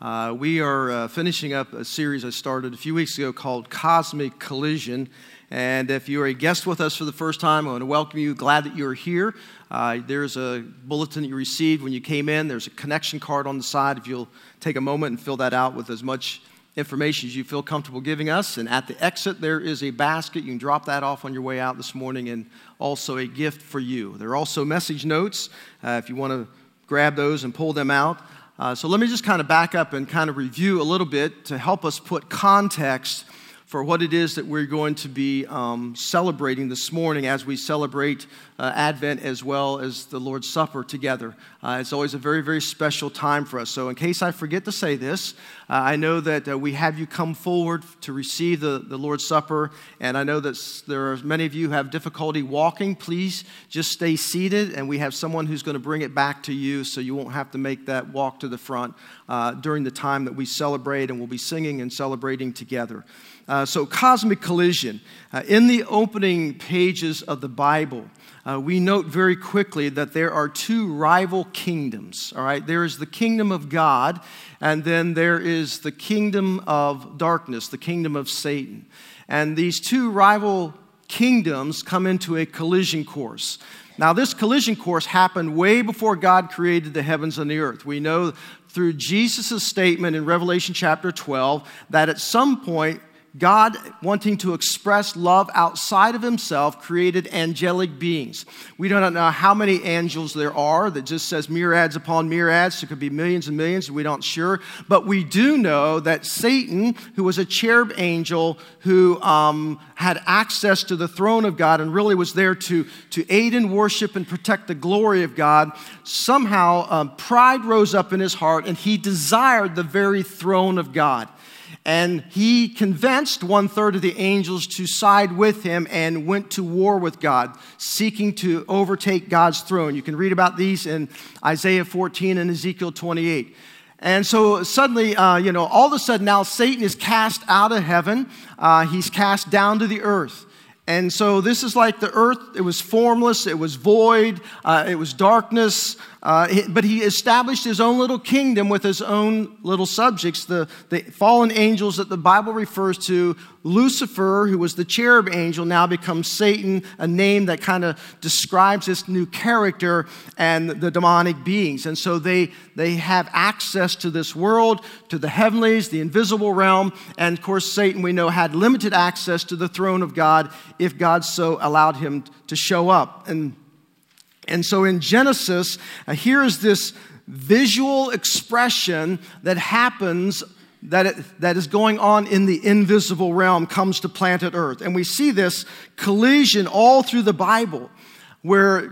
Uh, we are uh, finishing up a series I started a few weeks ago called Cosmic Collision. And if you're a guest with us for the first time, I want to welcome you. Glad that you're here. Uh, there's a bulletin that you received when you came in. There's a connection card on the side. If you'll take a moment and fill that out with as much information as you feel comfortable giving us. And at the exit, there is a basket. You can drop that off on your way out this morning, and also a gift for you. There are also message notes uh, if you want to grab those and pull them out. Uh, so let me just kind of back up and kind of review a little bit to help us put context for what it is that we're going to be um, celebrating this morning as we celebrate uh, Advent as well as the Lord's Supper together. Uh, it's always a very, very special time for us. So, in case I forget to say this, uh, I know that uh, we have you come forward to receive the, the Lord's Supper, and I know that there are many of you who have difficulty walking. Please just stay seated, and we have someone who's going to bring it back to you so you won't have to make that walk to the front uh, during the time that we celebrate, and we'll be singing and celebrating together. Uh, so, cosmic collision. In the opening pages of the Bible, uh, we note very quickly that there are two rival kingdoms. All right, there is the kingdom of God, and then there is the kingdom of darkness, the kingdom of Satan. And these two rival kingdoms come into a collision course. Now, this collision course happened way before God created the heavens and the earth. We know through Jesus' statement in Revelation chapter 12 that at some point God, wanting to express love outside of himself, created angelic beings. We don't know how many angels there are that just says myriads upon myriads. There could be millions and millions, we don't sure. But we do know that Satan, who was a cherub angel who um, had access to the throne of God and really was there to, to aid in worship and protect the glory of God, somehow um, pride rose up in his heart and he desired the very throne of God. And he convinced one third of the angels to side with him and went to war with God, seeking to overtake God's throne. You can read about these in Isaiah 14 and Ezekiel 28. And so suddenly, uh, you know, all of a sudden now Satan is cast out of heaven. Uh, he's cast down to the earth. And so this is like the earth, it was formless, it was void, uh, it was darkness, uh, but he established his own little kingdom with his own little subjects, the, the fallen angels that the Bible refers to. Lucifer, who was the cherub angel, now becomes Satan, a name that kind of describes this new character and the demonic beings. And so they, they have access to this world, to the heavenlies, the invisible realm. And of course, Satan, we know, had limited access to the throne of God if God so allowed him to show up. And and so in Genesis, uh, here is this visual expression that happens that, it, that is going on in the invisible realm comes to planet Earth. And we see this collision all through the Bible where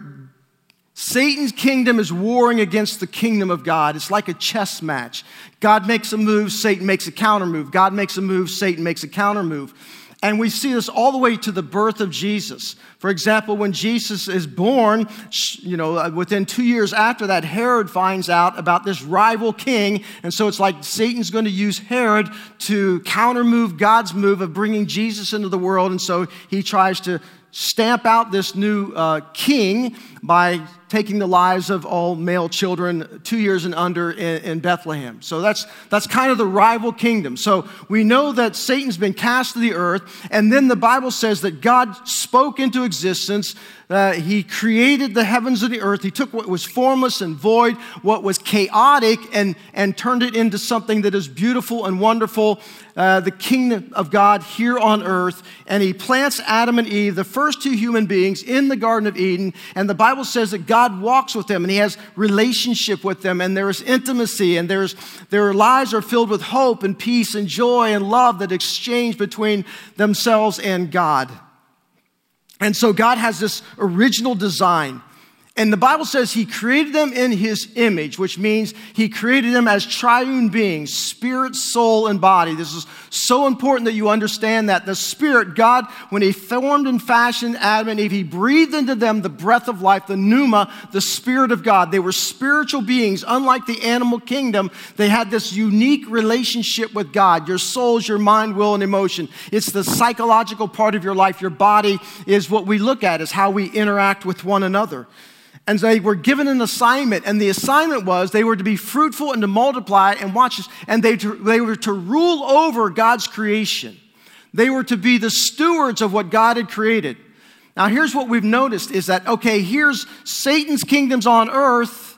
Satan's kingdom is warring against the kingdom of God. It's like a chess match. God makes a move, Satan makes a counter move. God makes a move, Satan makes a counter move. And we see this all the way to the birth of Jesus. For example, when Jesus is born, you know, uh, within two years after that, Herod finds out about this rival king. And so it's like Satan's going to use Herod to countermove God's move of bringing Jesus into the world. And so he tries to stamp out this new uh, king by taking the lives of all male children two years and under in, in, Bethlehem. So that's, that's kind of the rival kingdom. So we know that Satan's been cast to the earth, and then the Bible says that God spoke into existence uh, he created the heavens and the earth. He took what was formless and void, what was chaotic, and, and turned it into something that is beautiful and wonderful, uh, the kingdom of God here on earth. And he plants Adam and Eve, the first two human beings, in the Garden of Eden. And the Bible says that God walks with them and he has relationship with them, and there is intimacy, and there's, their lives are filled with hope and peace and joy and love that exchange between themselves and God. And so God has this original design and the Bible says he created them in his image, which means he created them as triune beings, spirit, soul, and body. This is so important that you understand that. The spirit, God, when he formed and fashioned Adam and Eve, he breathed into them the breath of life, the pneuma, the spirit of God. They were spiritual beings, unlike the animal kingdom. They had this unique relationship with God. Your souls, your mind, will, and emotion. It's the psychological part of your life. Your body is what we look at, is how we interact with one another. And they were given an assignment, and the assignment was they were to be fruitful and to multiply and watch this, and they, they were to rule over God's creation. They were to be the stewards of what God had created. Now, here's what we've noticed is that, okay, here's Satan's kingdoms on earth.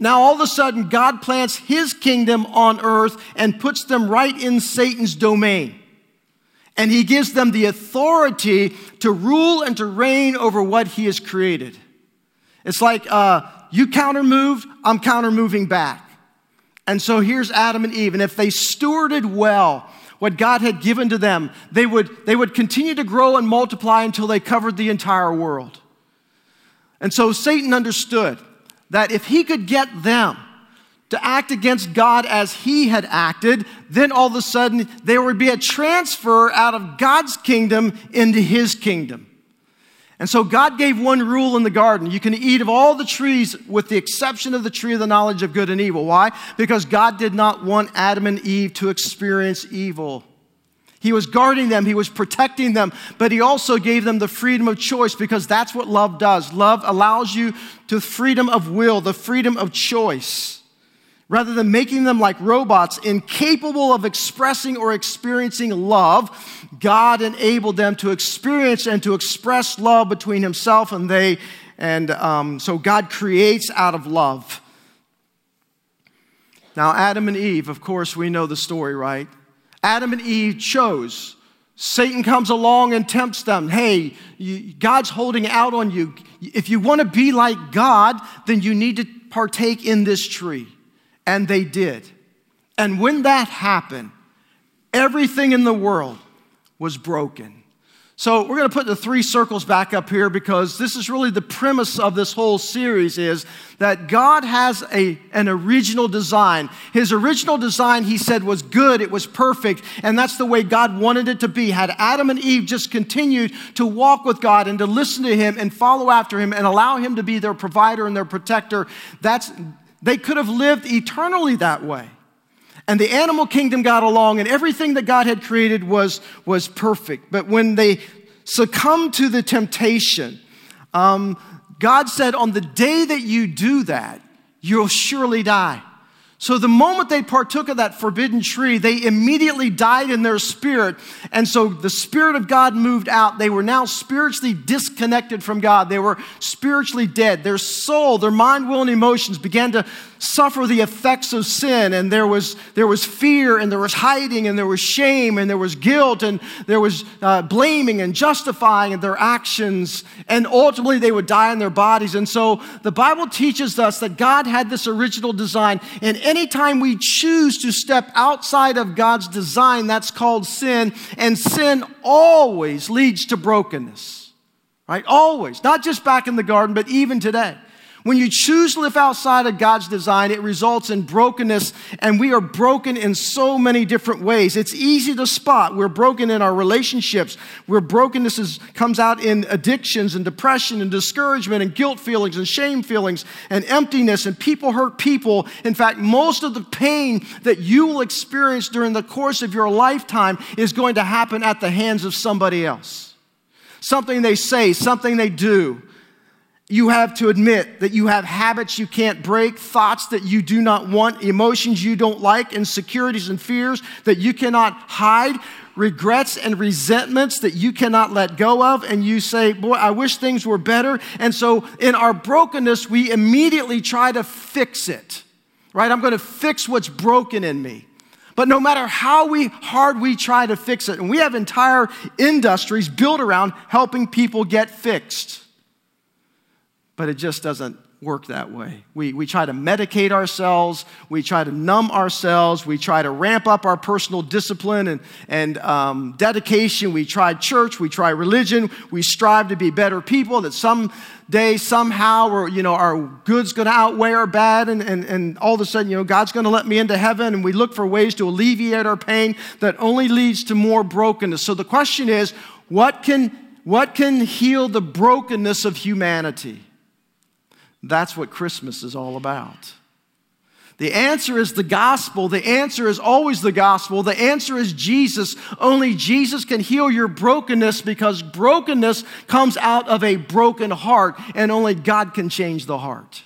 Now, all of a sudden, God plants his kingdom on earth and puts them right in Satan's domain. And he gives them the authority to rule and to reign over what he has created. It's like uh, you counter moved, I'm counter moving back. And so here's Adam and Eve. And if they stewarded well what God had given to them, they would, they would continue to grow and multiply until they covered the entire world. And so Satan understood that if he could get them to act against God as he had acted, then all of a sudden there would be a transfer out of God's kingdom into his kingdom. And so God gave one rule in the garden. You can eat of all the trees with the exception of the tree of the knowledge of good and evil. Why? Because God did not want Adam and Eve to experience evil. He was guarding them, He was protecting them, but He also gave them the freedom of choice because that's what love does. Love allows you to freedom of will, the freedom of choice. Rather than making them like robots, incapable of expressing or experiencing love, God enabled them to experience and to express love between Himself and they. And um, so God creates out of love. Now, Adam and Eve, of course, we know the story, right? Adam and Eve chose. Satan comes along and tempts them. Hey, you, God's holding out on you. If you want to be like God, then you need to partake in this tree. And they did. And when that happened, everything in the world was broken. So we're going to put the three circles back up here because this is really the premise of this whole series is that God has a, an original design. His original design, he said, was good, it was perfect, and that's the way God wanted it to be. Had Adam and Eve just continued to walk with God and to listen to him and follow after him and allow him to be their provider and their protector, that's they could have lived eternally that way. And the animal kingdom got along, and everything that God had created was, was perfect. But when they succumbed to the temptation, um, God said, On the day that you do that, you'll surely die. So the moment they partook of that forbidden tree, they immediately died in their spirit. And so the Spirit of God moved out. They were now spiritually disconnected from God. They were spiritually dead. Their soul, their mind, will, and emotions began to suffer the effects of sin. And there was, there was fear, and there was hiding, and there was shame, and there was guilt, and there was uh, blaming and justifying their actions. And ultimately, they would die in their bodies. And so the Bible teaches us that God had this original design. And anytime we choose to step outside of God's design, that's called sin. And sin always leads to brokenness, right? Always. Not just back in the garden, but even today. When you choose to live outside of God's design, it results in brokenness, and we are broken in so many different ways. It's easy to spot. We're broken in our relationships, where brokenness is, comes out in addictions and depression and discouragement and guilt feelings and shame feelings and emptiness, and people hurt people. In fact, most of the pain that you will experience during the course of your lifetime is going to happen at the hands of somebody else. Something they say, something they do you have to admit that you have habits you can't break, thoughts that you do not want, emotions you don't like, insecurities and fears that you cannot hide, regrets and resentments that you cannot let go of. And you say, Boy, I wish things were better. And so in our brokenness, we immediately try to fix it, right? I'm going to fix what's broken in me. But no matter how we, hard we try to fix it, and we have entire industries built around helping people get fixed but it just doesn't work that way. We, we try to medicate ourselves, we try to numb ourselves, we try to ramp up our personal discipline and, and um, dedication. We try church, we try religion, we strive to be better people that someday, somehow, or, you know, our good's going to outweigh our bad, and, and, and all of a sudden, you know, God's going to let me into heaven, and we look for ways to alleviate our pain that only leads to more brokenness. So the question is, what can, what can heal the brokenness of humanity? That's what Christmas is all about. The answer is the gospel. The answer is always the gospel. The answer is Jesus. Only Jesus can heal your brokenness because brokenness comes out of a broken heart, and only God can change the heart.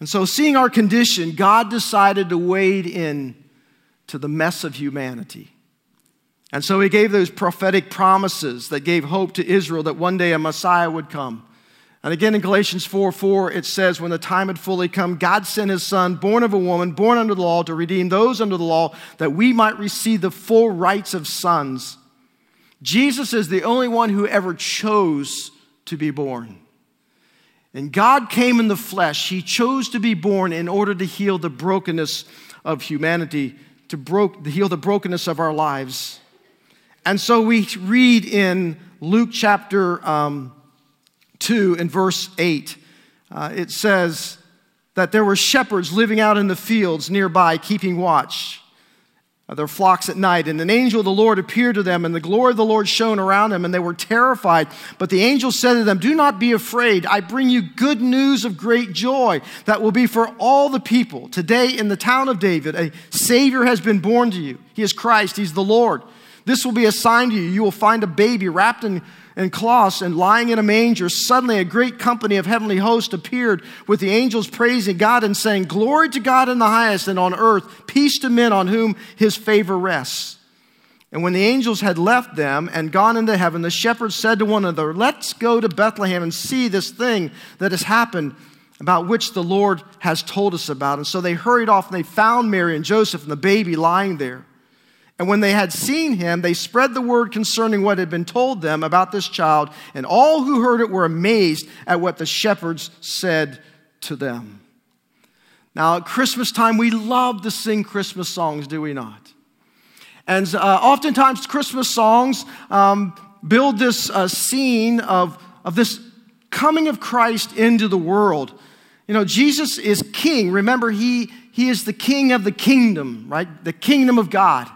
And so, seeing our condition, God decided to wade in to the mess of humanity. And so he gave those prophetic promises that gave hope to Israel that one day a Messiah would come. And again in Galatians 4 4, it says, When the time had fully come, God sent his son, born of a woman, born under the law, to redeem those under the law, that we might receive the full rights of sons. Jesus is the only one who ever chose to be born. And God came in the flesh. He chose to be born in order to heal the brokenness of humanity, to, bro- to heal the brokenness of our lives. And so we read in Luke chapter um, 2 in verse 8, uh, it says that there were shepherds living out in the fields nearby, keeping watch of their flocks at night. And an angel of the Lord appeared to them, and the glory of the Lord shone around them, and they were terrified. But the angel said to them, Do not be afraid. I bring you good news of great joy that will be for all the people. Today, in the town of David, a Savior has been born to you. He is Christ, He's the Lord. This will be a sign to you. You will find a baby wrapped in and cloths and lying in a manger, suddenly a great company of heavenly hosts appeared with the angels praising God and saying, Glory to God in the highest, and on earth, peace to men on whom his favor rests. And when the angels had left them and gone into heaven, the shepherds said to one another, Let's go to Bethlehem and see this thing that has happened about which the Lord has told us about. And so they hurried off and they found Mary and Joseph and the baby lying there. And when they had seen him, they spread the word concerning what had been told them about this child, and all who heard it were amazed at what the shepherds said to them. Now, at Christmas time, we love to sing Christmas songs, do we not? And uh, oftentimes, Christmas songs um, build this uh, scene of, of this coming of Christ into the world. You know, Jesus is king. Remember, he, he is the king of the kingdom, right? The kingdom of God.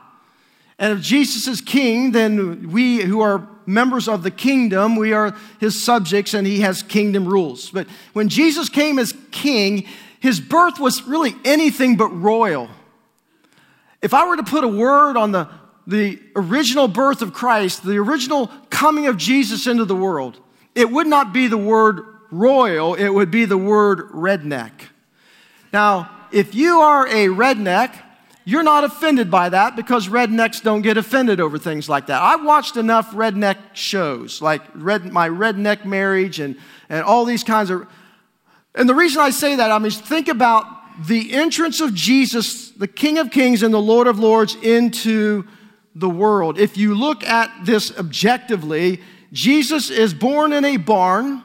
And if Jesus is king, then we who are members of the kingdom, we are his subjects and he has kingdom rules. But when Jesus came as king, his birth was really anything but royal. If I were to put a word on the, the original birth of Christ, the original coming of Jesus into the world, it would not be the word royal, it would be the word redneck. Now, if you are a redneck, you're not offended by that because rednecks don't get offended over things like that. I've watched enough redneck shows, like red, my redneck marriage and, and all these kinds of. And the reason I say that, I mean, think about the entrance of Jesus, the King of Kings and the Lord of Lords, into the world. If you look at this objectively, Jesus is born in a barn.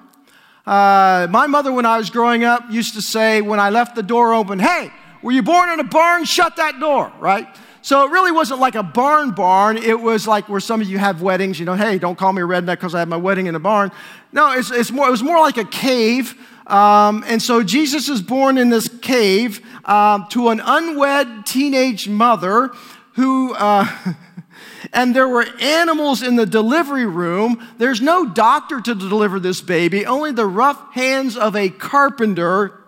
Uh, my mother, when I was growing up, used to say, when I left the door open, hey, were you born in a barn? Shut that door, right? So it really wasn't like a barn barn. It was like where some of you have weddings, you know, hey, don't call me a redneck because I had my wedding in a barn. No, it's, it's more, it was more like a cave. Um, and so Jesus is born in this cave um, to an unwed teenage mother who, uh, and there were animals in the delivery room. There's no doctor to deliver this baby, only the rough hands of a carpenter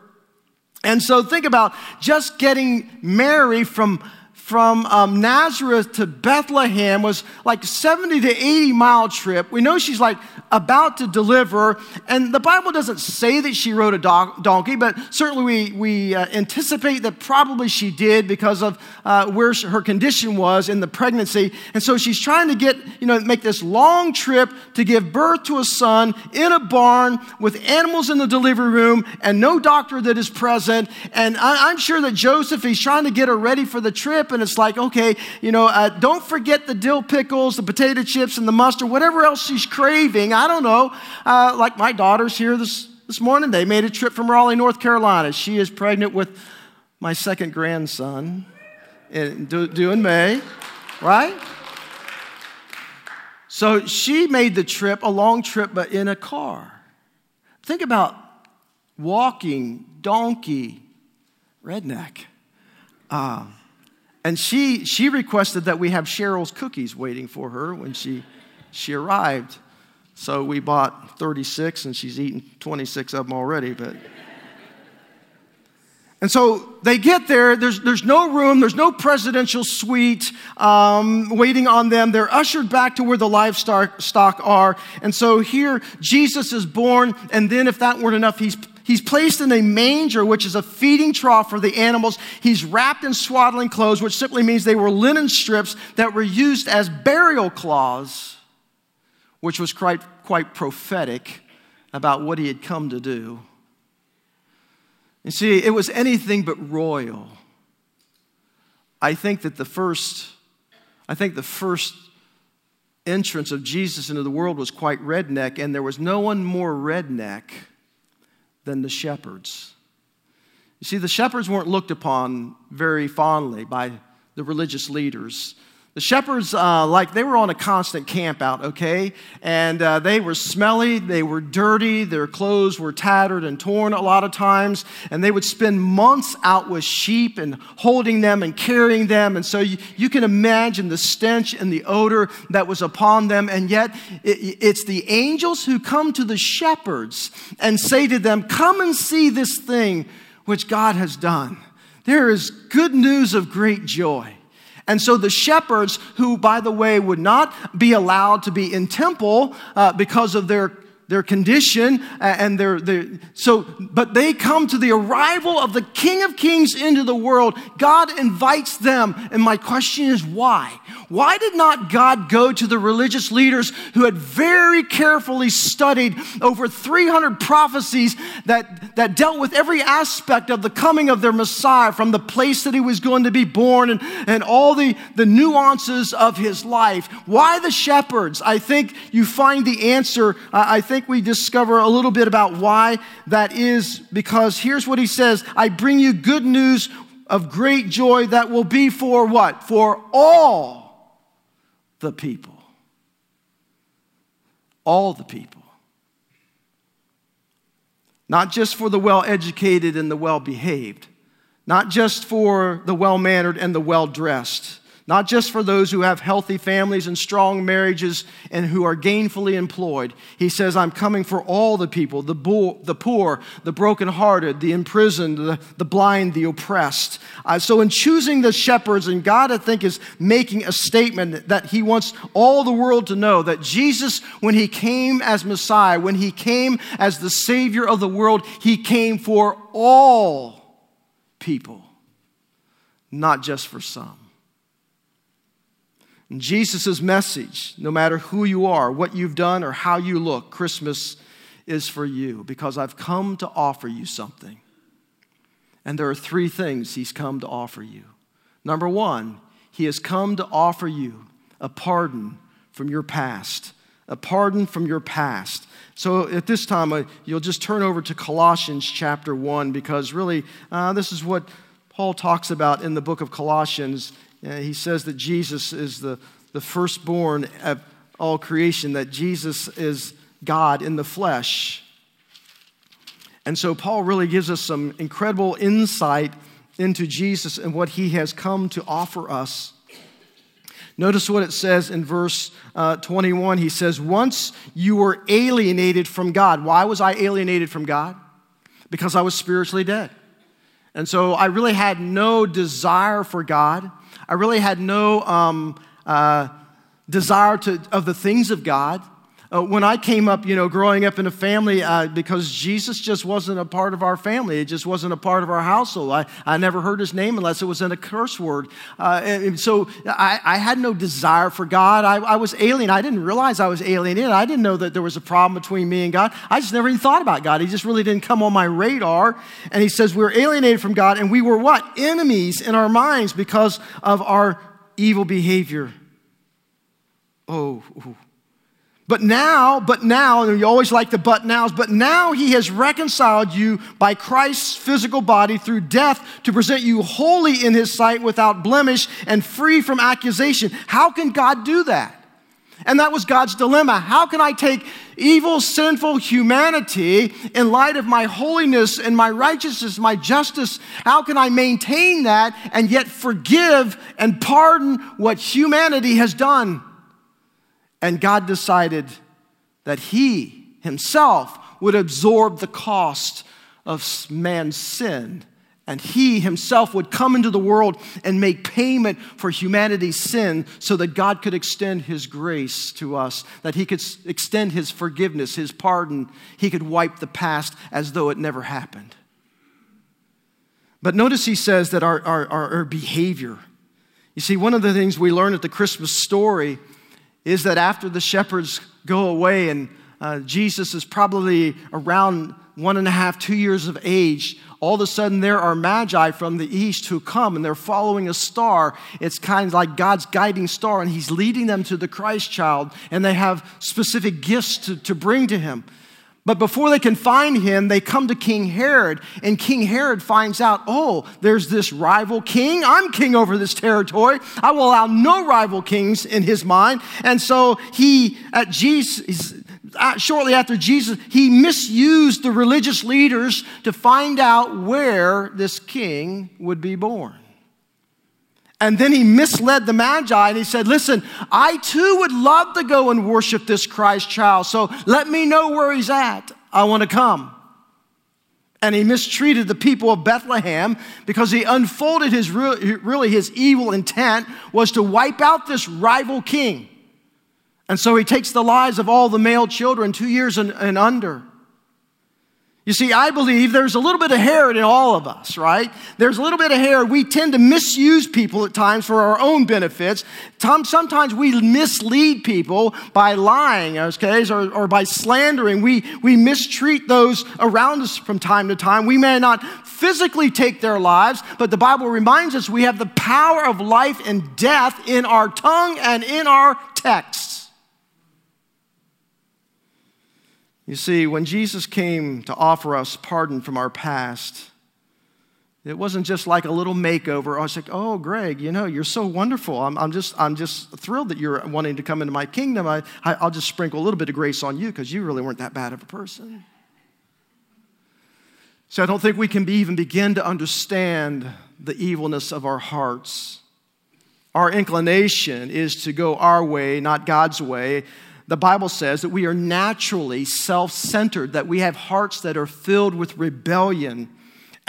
and so think about just getting Mary from from um, Nazareth to Bethlehem was like 70 to 80 mile trip. We know she's like about to deliver, and the Bible doesn't say that she rode a do- donkey, but certainly we, we uh, anticipate that probably she did because of uh, where her condition was in the pregnancy. And so she's trying to get, you know, make this long trip to give birth to a son in a barn with animals in the delivery room and no doctor that is present. And I, I'm sure that Joseph, he's trying to get her ready for the trip and it's like, okay, you know, uh, don't forget the dill pickles, the potato chips, and the mustard, whatever else she's craving. I don't know. Uh, like my daughter's here this, this morning. They made a trip from Raleigh, North Carolina. She is pregnant with my second grandson in, due in May, right? So she made the trip, a long trip, but in a car. Think about walking, donkey, redneck. Uh, and she, she requested that we have Cheryl's cookies waiting for her when she, she arrived. So we bought 36, and she's eaten 26 of them already. But And so they get there, there's, there's no room, there's no presidential suite um, waiting on them. They're ushered back to where the livestock stock are. And so here, Jesus is born, and then, if that weren't enough, he's He's placed in a manger, which is a feeding trough for the animals. He's wrapped in swaddling clothes, which simply means they were linen strips that were used as burial cloths, which was quite, quite prophetic about what he had come to do. You see, it was anything but royal. I think that the first, I think the first entrance of Jesus into the world was quite redneck, and there was no one more redneck than the shepherds. You see, the shepherds weren't looked upon very fondly by the religious leaders. The shepherds, uh, like, they were on a constant camp out, okay? And uh, they were smelly, they were dirty, their clothes were tattered and torn a lot of times, and they would spend months out with sheep and holding them and carrying them. And so you, you can imagine the stench and the odor that was upon them. And yet, it, it's the angels who come to the shepherds and say to them, Come and see this thing which God has done. There is good news of great joy. And so the shepherds, who, by the way, would not be allowed to be in temple uh, because of their their condition and their, their so but they come to the arrival of the king of kings into the world. God invites them. And my question is why? Why did not god go to the religious leaders who had very carefully studied over 300 prophecies that, that dealt with every aspect of the coming of their messiah from the place that he was going to be born and, and all the, the nuances of his life? Why the shepherds? I think you find the answer i think think we discover a little bit about why that is because here's what he says I bring you good news of great joy that will be for what? For all the people. All the people. Not just for the well educated and the well behaved, not just for the well mannered and the well dressed not just for those who have healthy families and strong marriages and who are gainfully employed. He says, I'm coming for all the people the, bo- the poor, the brokenhearted, the imprisoned, the, the blind, the oppressed. Uh, so, in choosing the shepherds, and God, I think, is making a statement that He wants all the world to know that Jesus, when He came as Messiah, when He came as the Savior of the world, He came for all people, not just for some. Jesus' message, no matter who you are, what you've done, or how you look, Christmas is for you because I've come to offer you something. And there are three things He's come to offer you. Number one, He has come to offer you a pardon from your past, a pardon from your past. So at this time, you'll just turn over to Colossians chapter 1 because really, uh, this is what Paul talks about in the book of Colossians he says that Jesus is the, the firstborn of all creation, that Jesus is God in the flesh. And so Paul really gives us some incredible insight into Jesus and what he has come to offer us. Notice what it says in verse uh, 21. He says, Once you were alienated from God. Why was I alienated from God? Because I was spiritually dead. And so I really had no desire for God. I really had no um, uh, desire to, of the things of God. Uh, when I came up, you know, growing up in a family, uh, because Jesus just wasn't a part of our family, it just wasn't a part of our household. I, I never heard his name unless it was in a curse word. Uh, and so I, I, had no desire for God. I, I, was alien. I didn't realize I was alienated. I didn't know that there was a problem between me and God. I just never even thought about God. He just really didn't come on my radar. And he says we were alienated from God, and we were what? Enemies in our minds because of our evil behavior. Oh, ooh. But now, but now, and you always like the but nows, but now he has reconciled you by Christ's physical body through death to present you holy in his sight without blemish and free from accusation. How can God do that? And that was God's dilemma. How can I take evil, sinful humanity in light of my holiness and my righteousness, my justice? How can I maintain that and yet forgive and pardon what humanity has done? And God decided that He Himself would absorb the cost of man's sin And he himself would come into the world and make payment for humanity's sin so that God could extend his grace to us, that he could extend his forgiveness, his pardon. He could wipe the past as though it never happened. But notice he says that our, our, our, behavior, you see, one of the things we learn at the Christmas story is that after the shepherds go away and uh, Jesus is probably around one and a half, two years of age, all of a sudden there are magi from the east who come and they're following a star. It's kind of like God's guiding star, and He's leading them to the Christ child, and they have specific gifts to, to bring to Him. But before they can find him, they come to King Herod, and King Herod finds out, oh, there's this rival king. I'm king over this territory. I will allow no rival kings in his mind. And so he, at Jesus, shortly after Jesus, he misused the religious leaders to find out where this king would be born. And then he misled the Magi and he said, Listen, I too would love to go and worship this Christ child, so let me know where he's at. I want to come. And he mistreated the people of Bethlehem because he unfolded his really his evil intent was to wipe out this rival king. And so he takes the lives of all the male children, two years and, and under. You see, I believe there's a little bit of Herod in all of us, right? There's a little bit of Herod. We tend to misuse people at times for our own benefits. Sometimes we mislead people by lying, okay, or, or by slandering. We, we mistreat those around us from time to time. We may not physically take their lives, but the Bible reminds us we have the power of life and death in our tongue and in our texts. You see, when Jesus came to offer us pardon from our past, it wasn't just like a little makeover. I was like, oh, Greg, you know, you're so wonderful. I'm, I'm, just, I'm just thrilled that you're wanting to come into my kingdom. I, I, will just sprinkle a little bit of grace on you because you really weren't that bad of a person. So I don't think we can be, even begin to understand the evilness of our hearts. Our inclination is to go our way, not God's way the Bible says that we are naturally self centered, that we have hearts that are filled with rebellion.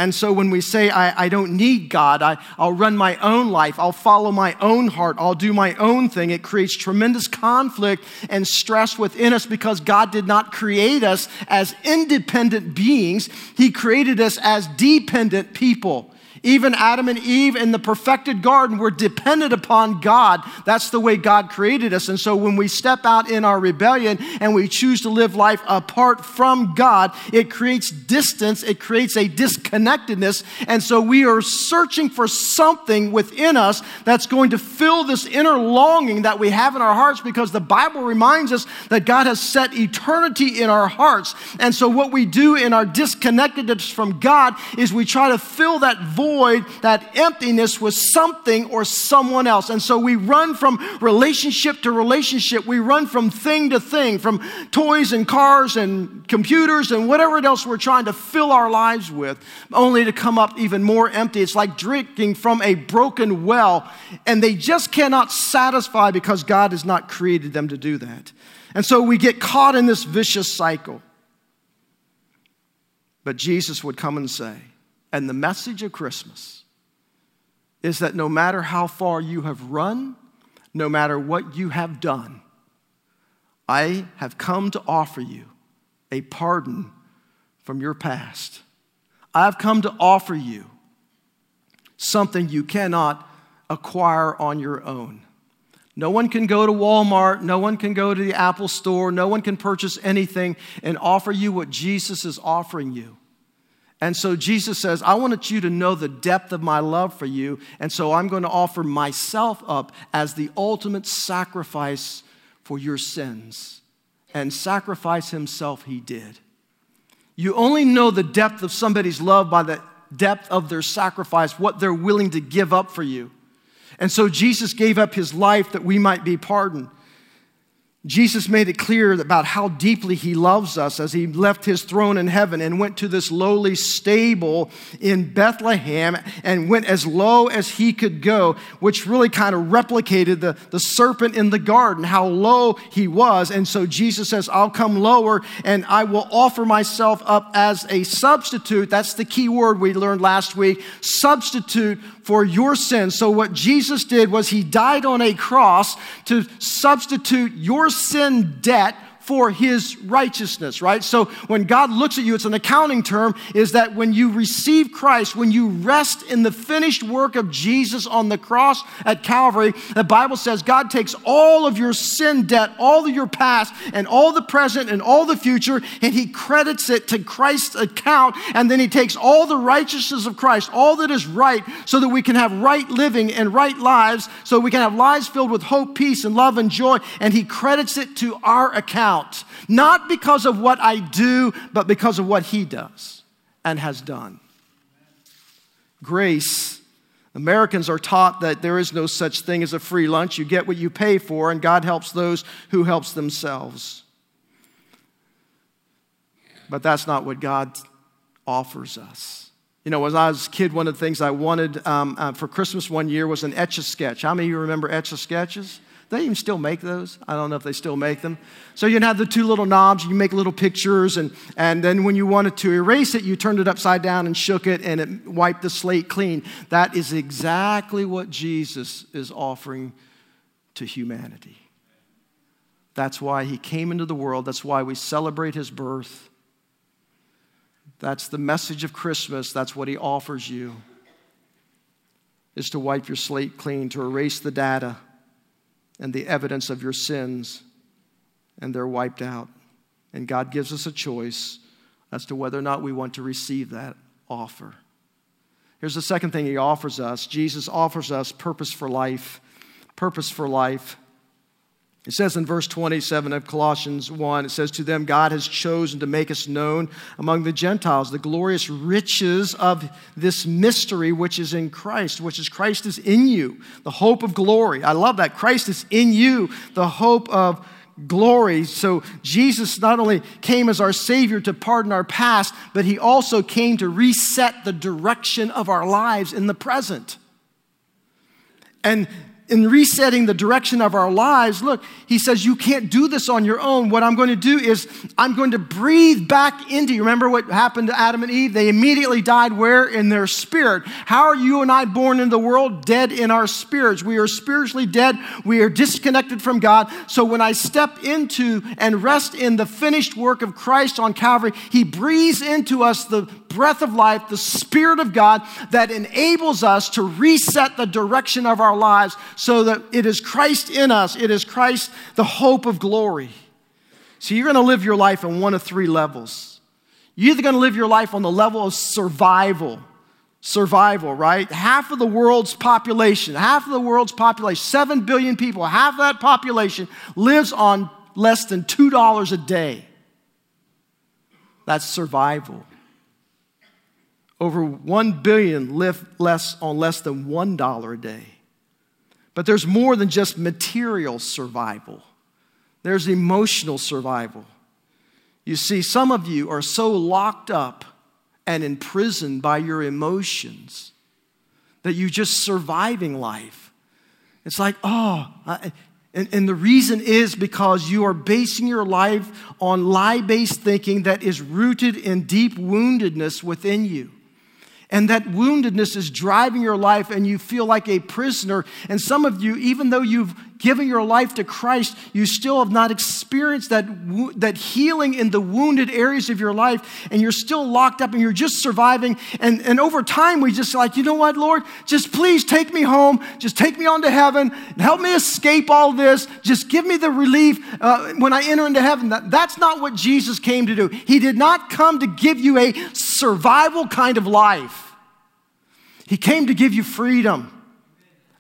And so when we say, I, I don't need God, I, I'll run my own life, I'll follow my own heart, I'll do my own thing, it creates tremendous conflict and stress within us because God did not create us as independent beings, He created us as dependent people. Even Adam and Eve in the perfected garden were dependent upon God. That's the way God created us. And so when we step out in our rebellion and we choose to live life apart from God, it creates distance, it creates a disconnectedness. And so we are searching for something within us that's going to fill this inner longing that we have in our hearts because the Bible reminds us that God has set eternity in our hearts. And so what we do in our disconnectedness from God is we try to fill that void void, that emptiness with something or someone else. And so we run from relationship to relationship. We run from thing to thing, from toys and cars and computers and whatever else we're trying to fill our lives with, only to come up even more empty. It's like drinking from a broken well, and they just cannot satisfy because God has not created them to do that. And so we get caught in this vicious cycle. But Jesus would come and say, and the message of Christmas is that no matter how far you have run, no matter what you have done, I have come to offer you a pardon from your past. I've come to offer you something you cannot acquire on your own. No one can go to Walmart, no one can go to the Apple store, no one can purchase anything and offer you what Jesus is offering you. And so Jesus says, I wanted you to know the depth of my love for you. And so I'm going to offer myself up as the ultimate sacrifice for your sins. And sacrifice himself he did. You only know the depth of somebody's love by the depth of their sacrifice, what they're willing to give up for you. And so Jesus gave up his life that we might be pardoned. Jesus made it clear about how deeply he loves us as he left his throne in heaven and went to this lowly stable in Bethlehem and went as low as he could go, which really kind of replicated the, the serpent in the garden, how low he was. And so Jesus says, I'll come lower and I will offer myself up as a substitute. That's the key word we learned last week substitute for your sins. So, what Jesus did was he died on a cross to substitute your sin debt for his righteousness, right? So when God looks at you, it's an accounting term, is that when you receive Christ, when you rest in the finished work of Jesus on the cross at Calvary, the Bible says God takes all of your sin debt, all of your past, and all the present and all the future, and he credits it to Christ's account, and then he takes all the righteousness of Christ, all that is right, so that we can have right living and right lives, so we can have lives filled with hope, peace, and love and joy, and he credits it to our account out, not because of what I do, but because of what He does and has done. Grace. Americans are taught that there is no such thing as a free lunch. You get what you pay for, and God helps those who helps themselves. But that's not what God offers us. You know, when I was a kid, one of the things I wanted um, uh, for Christmas one year was an etch a sketch. How many of you remember etch a sketches? They even still make those. I don't know if they still make them. So you'd have the two little knobs, you make little pictures, and, and then when you wanted to erase it, you turned it upside down and shook it, and it wiped the slate clean. That is exactly what Jesus is offering to humanity. That's why he came into the world. That's why we celebrate his birth. That's the message of Christmas. That's what he offers you is to wipe your slate clean, to erase the data and the evidence of your sins, and they're wiped out. And God gives us a choice as to whether or not we want to receive that offer. Here's the second thing He offers us Jesus offers us purpose for life. Purpose for life. It says in verse 27 of Colossians 1, it says, To them God has chosen to make us known among the Gentiles the glorious riches of this mystery which is in Christ, which is Christ is in you, the hope of glory. I love that. Christ is in you, the hope of glory. So Jesus not only came as our Savior to pardon our past, but He also came to reset the direction of our lives in the present. And in resetting the direction of our lives, look, he says, You can't do this on your own. What I'm going to do is I'm going to breathe back into you. Remember what happened to Adam and Eve? They immediately died where? In their spirit. How are you and I born in the world? Dead in our spirits. We are spiritually dead. We are disconnected from God. So when I step into and rest in the finished work of Christ on Calvary, he breathes into us the breath of life, the Spirit of God that enables us to reset the direction of our lives so that it is Christ in us, it is Christ, the hope of glory. So you're going to live your life on one of three levels. You're either going to live your life on the level of survival, survival, right? Half of the world's population, half of the world's population, 7 billion people, half of that population lives on less than $2 a day. That's survival. Over 1 billion live less on less than $1 a day. But there's more than just material survival. There's emotional survival. You see, some of you are so locked up and imprisoned by your emotions that you're just surviving life. It's like, oh, I, and, and, the reason is because you are basing your life on lie based thinking that is rooted in deep woundedness within you. And that woundedness is driving your life, and you feel like a prisoner. And some of you, even though you've given your life to Christ, you still have not experienced that, that healing in the wounded areas of your life, and you're still locked up and you're just surviving. And, and over time, we just like, you know what, Lord? Just please take me home. Just take me on to heaven. Help me escape all this. Just give me the relief uh, when I enter into heaven. That, that's not what Jesus came to do. He did not come to give you a survival kind of life. He came to give you freedom,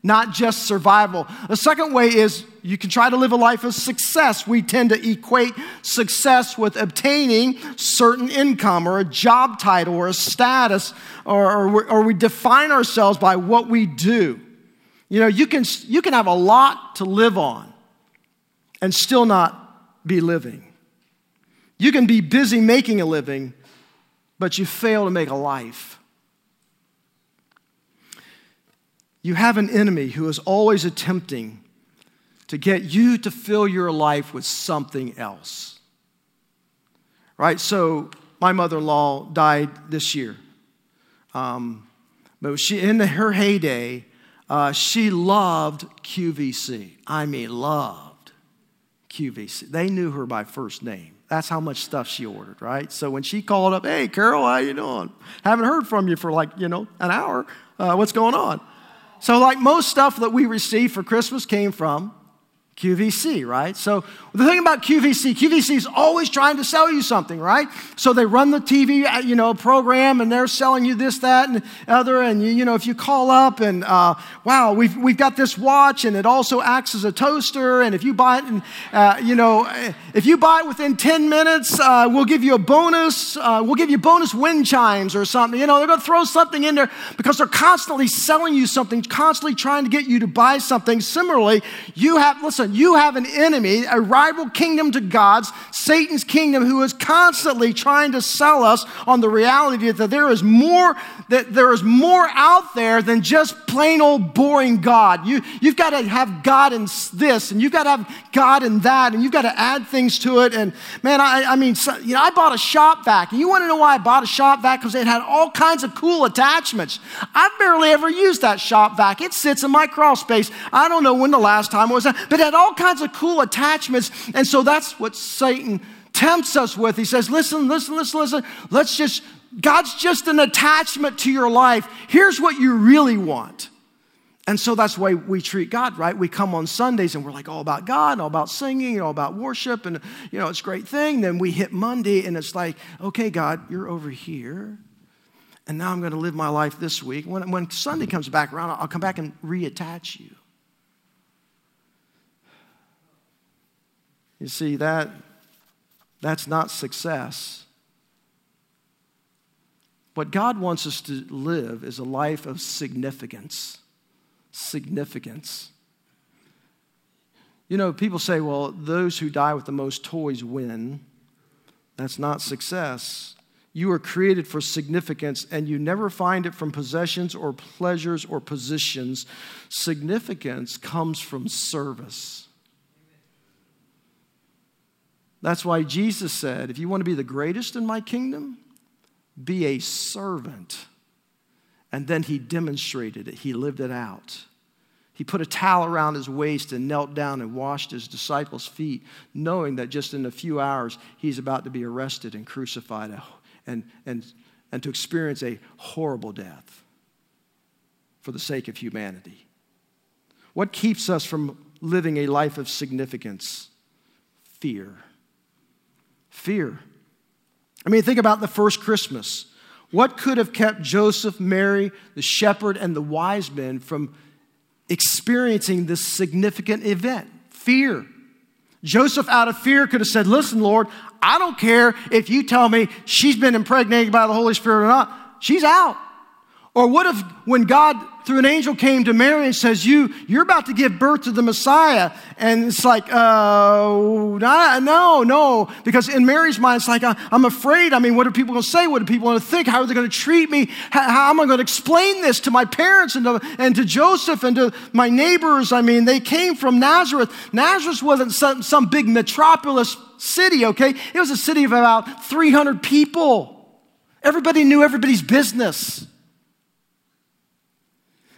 not just survival. The second way is you can try to live a life of success. We tend to equate success with obtaining certain income or a job title or a status, or, or, or we define ourselves by what we do. You know, you can, you can have a lot to live on and still not be living. You can be busy making a living, but you fail to make a life. You have an enemy who is always attempting to get you to fill your life with something else. Right? So, my mother in law died this year. Um, but she, in her heyday, uh, she loved QVC. I mean, loved QVC. They knew her by first name. That's how much stuff she ordered, right? So when she called up, hey, Carol, how you doing? Haven't heard from you for like, you know, an hour. Uh, what's going on? So like most stuff that we receive for Christmas came from QVC, right? So the thing about QVC, QVC is always trying to sell you something, right? So they run the TV, uh, you know, program, and they're selling you this, that, and other. And you, you know, if you call up and uh, wow, we've we've got this watch, and it also acts as a toaster. And if you buy it, and uh, you know, if you buy it within ten minutes, uh, we'll give you a bonus. Uh, we'll give you bonus wind chimes or something. You know, they're going to throw something in there because they're constantly selling you something, constantly trying to get you to buy something. Similarly, you have listen you have an enemy, a rival kingdom to God's, Satan's kingdom, who is constantly trying to sell us on the reality that there is more, that there is more out there than just plain old boring God. You, you've got to have God in this, and you've got to have God in that, and you've got to add things to it. And man, I, I mean, so, you know, I bought a shop vac, and you want to know why I bought a shop vac? Because it had all kinds of cool attachments. I've barely ever used that shop vac. It sits in my crawl space. I don't know when the last time was, but it had all kinds of cool attachments. And so that's what Satan tempts us with. He says, listen, listen, listen, listen. Let's just, God's just an attachment to your life. Here's what you really want. And so that's why we treat God, right? We come on Sundays and we're like all about God, all about singing, all about worship, and you know, it's a great thing. Then we hit Monday and it's like, okay, God, you're over here. And now I'm going to live my life this week. When, when Sunday comes back around, I'll come back and reattach you. You see, that, that's not success. What God wants us to live is a life of significance. Significance. You know, people say, well, those who die with the most toys win. That's not success. You are created for significance, and you never find it from possessions or pleasures or positions. Significance comes from service. That's why Jesus said, if you want to be the greatest in my kingdom, be a servant. And then he demonstrated it, he lived it out. He put a towel around his waist and knelt down and washed his disciples' feet, knowing that just in a few hours he's about to be arrested and crucified and, and, and to experience a horrible death for the sake of humanity. What keeps us from living a life of significance? Fear fear. I mean, think about the first Christmas. What could have kept Joseph, Mary, the shepherd, and the wise men from experiencing this significant event? Fear. Joseph, out of fear, could have said, Listen, Lord, I don't care if you tell me she's been impregnated by the Holy Spirit or not. She's out. Or what if when God through an angel came to Mary and says, You, you're about to give birth to the Messiah. And it's like, uh, no, no. Because in Mary's mind, it's like, I'm afraid. I mean, what are people going to say? What are people going to think? How are they going to treat me? How, how am I going to explain this to my parents and to, and to Joseph and to my neighbors? I mean, they came from Nazareth. Nazareth wasn't some, some big metropolis city, okay? It was a city of about 300 people. Everybody knew everybody's business.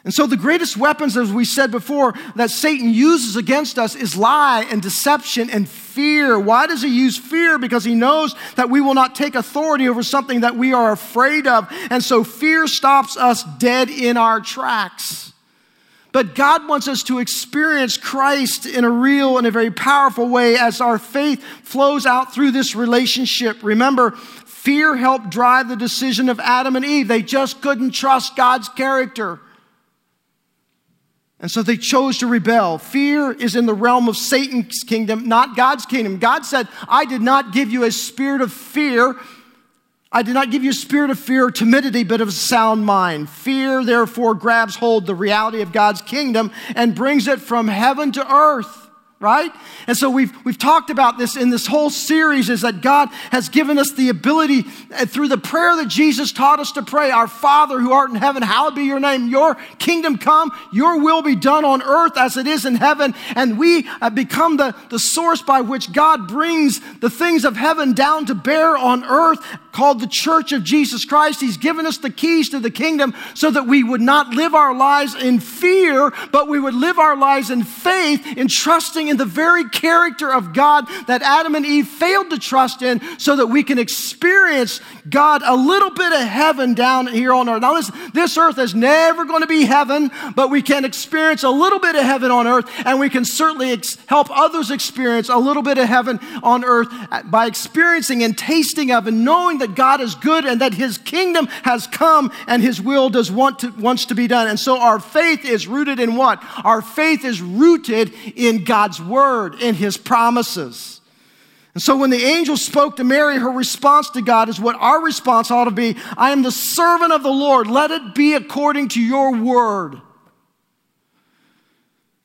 And so, the greatest weapons, as we said before, that Satan uses against us is lie and deception and fear. Why does he use fear? Because he knows that we will not take authority over something that we are afraid of. And so, fear stops us dead in our tracks. But God wants us to experience Christ in a real and a very powerful way as our faith flows out through this relationship. Remember, fear helped drive the decision of Adam and Eve. They just couldn't trust God's character. And so they chose to rebel. Fear is in the realm of Satan's kingdom, not God's kingdom. God said, I did not give you a spirit of fear. I did not give you a spirit of fear or timidity, but of a sound mind. Fear, therefore, grabs hold the reality of God's kingdom and brings it from heaven to earth. Right? And so we've, we've talked about this in this whole series is that God has given us the ability uh, through the prayer that Jesus taught us to pray, Our Father who art in heaven, hallowed be your name, your kingdom come, your will be done on earth as it is in heaven. And we have become the, the source by which God brings the things of heaven down to bear on earth called the church of Jesus Christ. He's given us the keys to the kingdom so that we would not live our lives in fear, but we would live our lives in faith, in trusting in the very character of God that Adam and Eve failed to trust in so that we can experience God a little bit of heaven down here on earth. Now, listen, this earth is never going to be heaven, but we can experience a little bit of heaven on earth, and we can certainly ex- help others experience a little bit of heaven on earth uh, by experiencing and tasting of and knowing that God is good and that His kingdom has come and His will does want to, wants to be done. And so our faith is rooted in what? Our faith is rooted in God's word, in His promises. And so when the angel spoke to Mary, her response to God is what our response ought to be I am the servant of the Lord. Let it be according to your word.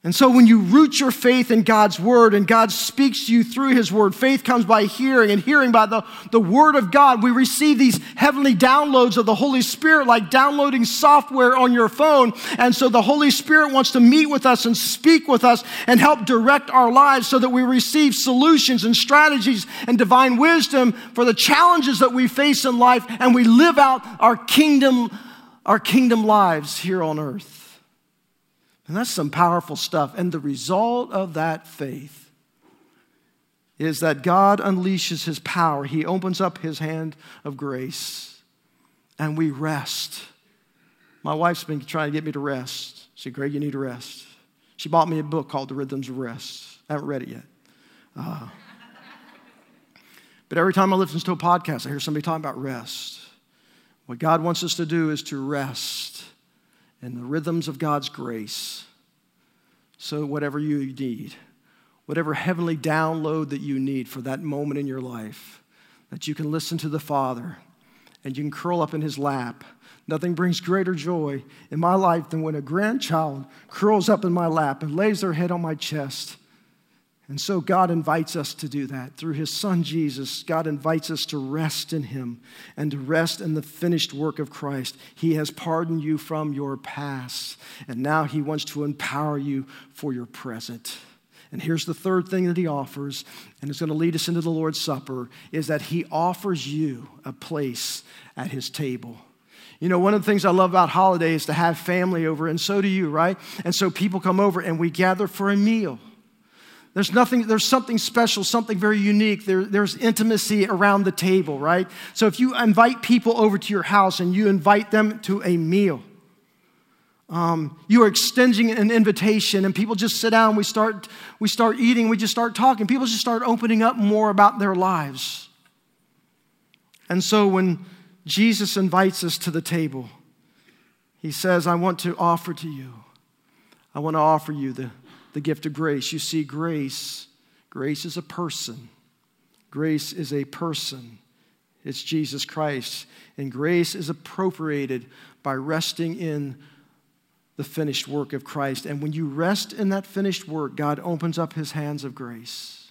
And so when you root your faith in God's word and God speaks to you through his word, faith comes by hearing and hearing by the, the word of God. We receive these heavenly downloads of the Holy Spirit like downloading software on your phone. And so the Holy Spirit wants to meet with us and speak with us and help direct our lives so that we receive solutions and strategies and divine wisdom for the challenges that we face in life and we live out our kingdom, our kingdom lives here on earth. And that's some powerful stuff. And the result of that faith is that God unleashes his power. He opens up his hand of grace and we rest. My wife's been trying to get me to rest. She said, Greg, you need to rest. She bought me a book called The Rhythms of Rest. I haven't read it yet. Uh, but every time I listen to a podcast, I hear somebody talking about rest. What God wants us to do is to rest and the rhythms of God's grace. So, whatever you need, whatever heavenly download that you need for that moment in your life, that you can listen to the Father and you can curl up in His lap. Nothing brings greater joy in my life than when a grandchild curls up in my lap and lays their head on my chest and so God invites us to do that. Through his son Jesus, God invites us to rest in him and to rest in the finished work of Christ. He has pardoned you from your past, and now he wants to empower you for your present. And here's the third thing that he offers, and it's going to lead us into the Lord's Supper, is that he offers you a place at his table. You know, one of the things I love about holidays is to have family over, and so do you, right? And so people come over and we gather for a meal. There's nothing, there's something special, something very unique. There, there's intimacy around the table, right? So if you invite people over to your house and you invite them to a meal, um, you are extending an invitation, and people just sit down. We start, we start eating. We just start talking. People just start opening up more about their lives. And so when Jesus invites us to the table, he says, I want to offer to you, I want to offer you the the gift of grace. You see, grace, grace is a person. Grace is a person. It's Jesus Christ. And grace is appropriated by resting in the finished work of Christ. And when you rest in that finished work, God opens up his hands of grace.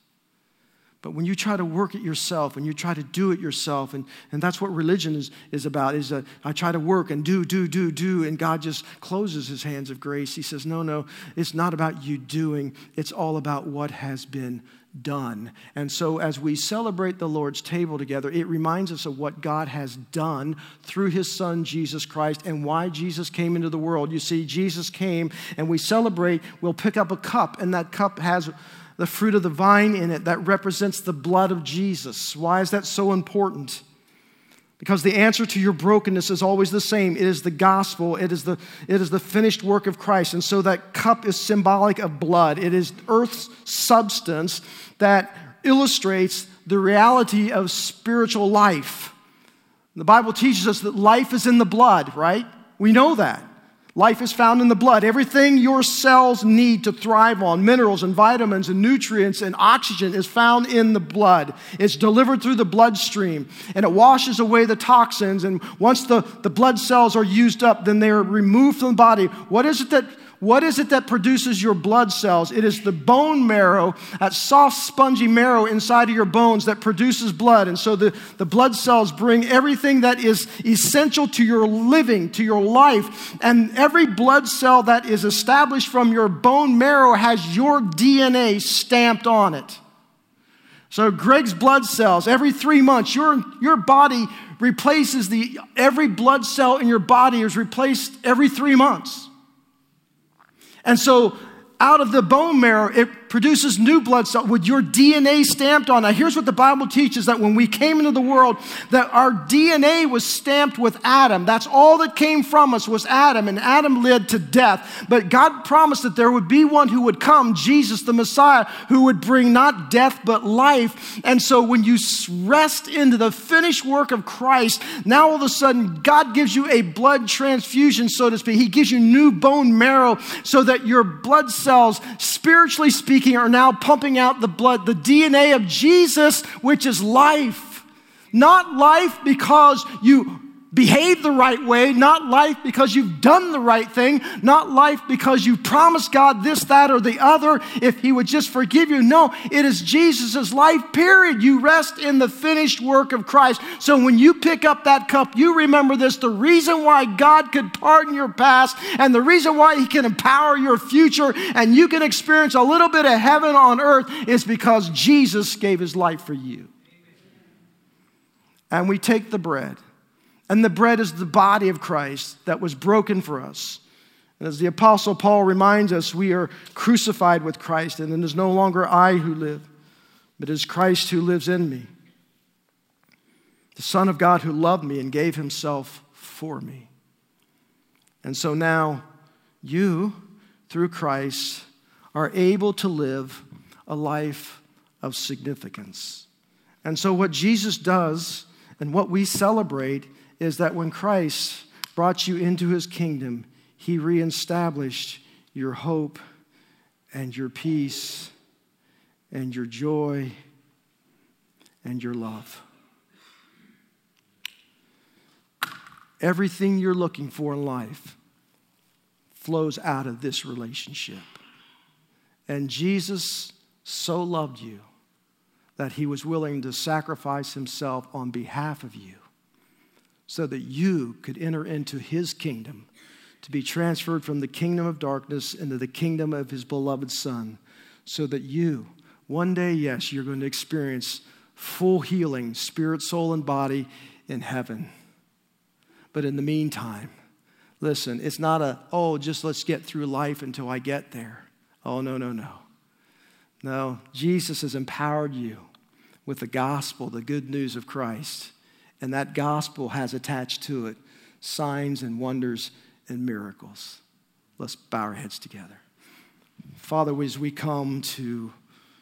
But when you try to work it yourself, when you try to do it yourself, and, and that's what religion is, is about, is that I try to work and do, do, do, do, and God just closes his hands of grace. He says, No, no, it's not about you doing, it's all about what has been done. And so as we celebrate the Lord's table together, it reminds us of what God has done through his son Jesus Christ and why Jesus came into the world. You see, Jesus came and we celebrate, we'll pick up a cup, and that cup has the fruit of the vine in it that represents the blood of Jesus. Why is that so important? Because the answer to your brokenness is always the same. It is the gospel. It is the, it is the finished work of Christ. And so that cup is symbolic of blood. It is earth's substance that illustrates the reality of spiritual life. The Bible teaches us that life is in the blood, right? We know that. Life is found in the blood. Everything your cells need to thrive on, minerals and vitamins and nutrients and oxygen, is found in the blood. It's delivered through the bloodstream and it washes away the toxins. And once the, the blood cells are used up, then they are removed from the body. What is it that What is it that produces your blood cells? It is the bone marrow, that soft, spongy marrow inside of your bones that produces blood. And so the, the blood cells bring everything that is essential to your living, to your life. And every blood cell that is established from your bone marrow has your DNA stamped on it. So Greg's blood cells, every three months, your, your body replaces the, every blood cell in your body is replaced every three months. And so out of the bone marrow, it produces new blood cells with your DNA stamped on. Now, here's what the Bible teaches that when we came into the world, that our DNA was stamped with Adam. That's all that came from us was Adam, and Adam led to death. But God promised that there would be one who would come, Jesus the Messiah, who would bring not death but life. And so when you rest into the finished work of Christ, now all of a sudden God gives you a blood transfusion, so to speak. He gives you new bone marrow so that your blood cells, spiritually speaking, are now pumping out the blood, the DNA of Jesus, which is life. Not life because you behave the right way, not life because you've done the right thing, not life because you promised God this, that, or the other, if He would just forgive you. No, it is Jesus' life, period. You rest in the finished work of Christ. So when you pick up that cup, you remember this the reason why God could pardon your past and the reason why He can empower your future and you can experience a little bit of heaven on earth is because Jesus gave His life for you. And we take the bread. And the bread is the body of Christ that was broken for us. And as the Apostle Paul reminds us, we are crucified with Christ, and it is no longer I who live, but it is Christ who lives in me. The Son of God who loved me and gave himself for me. And so now you, through Christ, are able to live a life of significance. And so, what Jesus does and what we celebrate is that when Christ brought you into his kingdom, he reestablished your hope and your peace and your joy and your love. Everything you're looking for in life flows out of this relationship. And Jesus so loved you that he was willing to sacrifice himself on behalf of you so that you could enter into his kingdom, to be transferred from the kingdom of darkness into the kingdom of his beloved Son, so that you, one day, yes, you're going to experience full healing, spirit, soul, and body in heaven. But in the meantime, listen, it's not a, oh, just let's get through life until I get there. Oh, no, no, no. No, Jesus has empowered you with the gospel, the good news of Christ and that gospel has attached to it signs and wonders and miracles. Let's bow our heads together. Father, as we come to